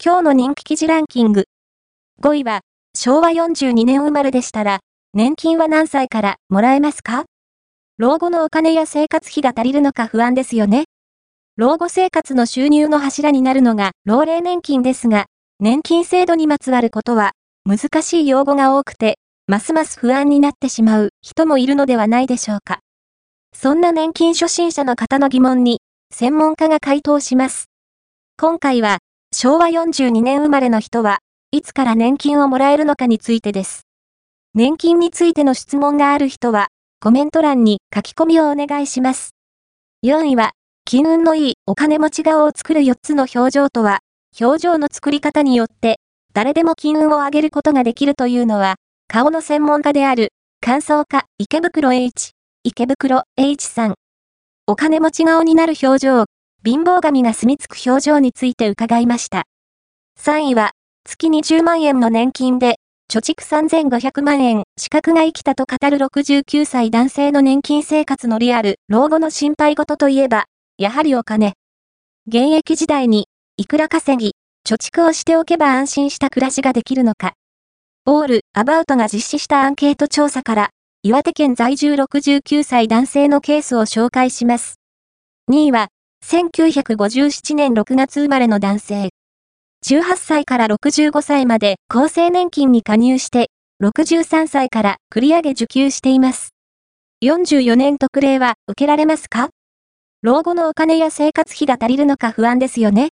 今日の人気記事ランキング。5位は、昭和42年生まれでしたら、年金は何歳からもらえますか？老後のお金や生活費が足りるのか不安ですよね。老後生活の収入の柱になるのが老齢年金ですが、年金制度にまつわることは、難しい用語が多くて、ますます不安になってしまう人もいるのではないでしょうか。そんな年金初心者の方の疑問に、専門家が回答します。今回は、昭和42年生まれの人は、いつから年金をもらえるのかについてです。年金についての質問がある人は、コメント欄に書き込みをお願いします。4位は、金運のいいお金持ち顔を作る4つの表情とは、表情の作り方によって、誰でも金運を上げることができるというのは、顔の専門家である、乾燥家池袋 H、池袋 H さん。お金持ち顔になる表情、貧乏神が住み着く表情について伺いました。3位は、月20万円の年金で、貯蓄3500万円、資格が生きたと語る69歳男性の年金生活のリアル、老後の心配事といえば、やはりお金。現役時代に、いくら稼ぎ、貯蓄をしておけば安心した暮らしができるのか。オール・アバウトが実施したアンケート調査から、岩手県在住69歳男性のケースを紹介します。2位は、1957年6月生まれの男性。18歳から65歳まで厚生年金に加入して、63歳から繰り上げ受給しています。44年特例は受けられますか？老後のお金や生活費が足りるのか不安ですよね。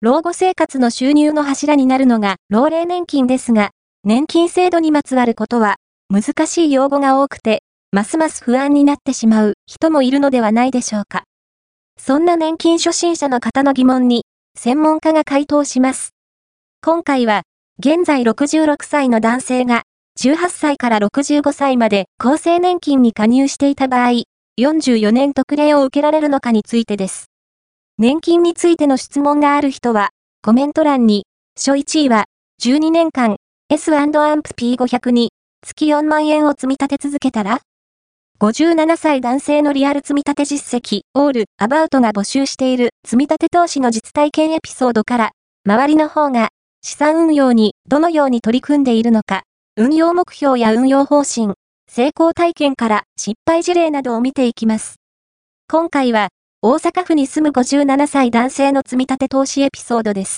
老後生活の収入の柱になるのが老齢年金ですが、年金制度にまつわることは難しい用語が多くて、ますます不安になってしまう人もいるのではないでしょうか。そんな年金初心者の方の疑問に専門家が回答します。今回は、現在66歳の男性が、18歳から65歳まで厚生年金に加入していた場合、44年特例を受けられるのかについてです。年金についての質問がある人は、コメント欄に、初1位は、12年間、S&AMP P500 に、月4万円を積み立て続けたら57歳男性のリアル積立実績、オール、アバウトが募集している積立投資の実体験エピソードから、周りの方が資産運用にどのように取り組んでいるのか、運用目標や運用方針、成功体験から失敗事例などを見ていきます。今回は、大阪府に住む57歳男性の積立投資エピソードです。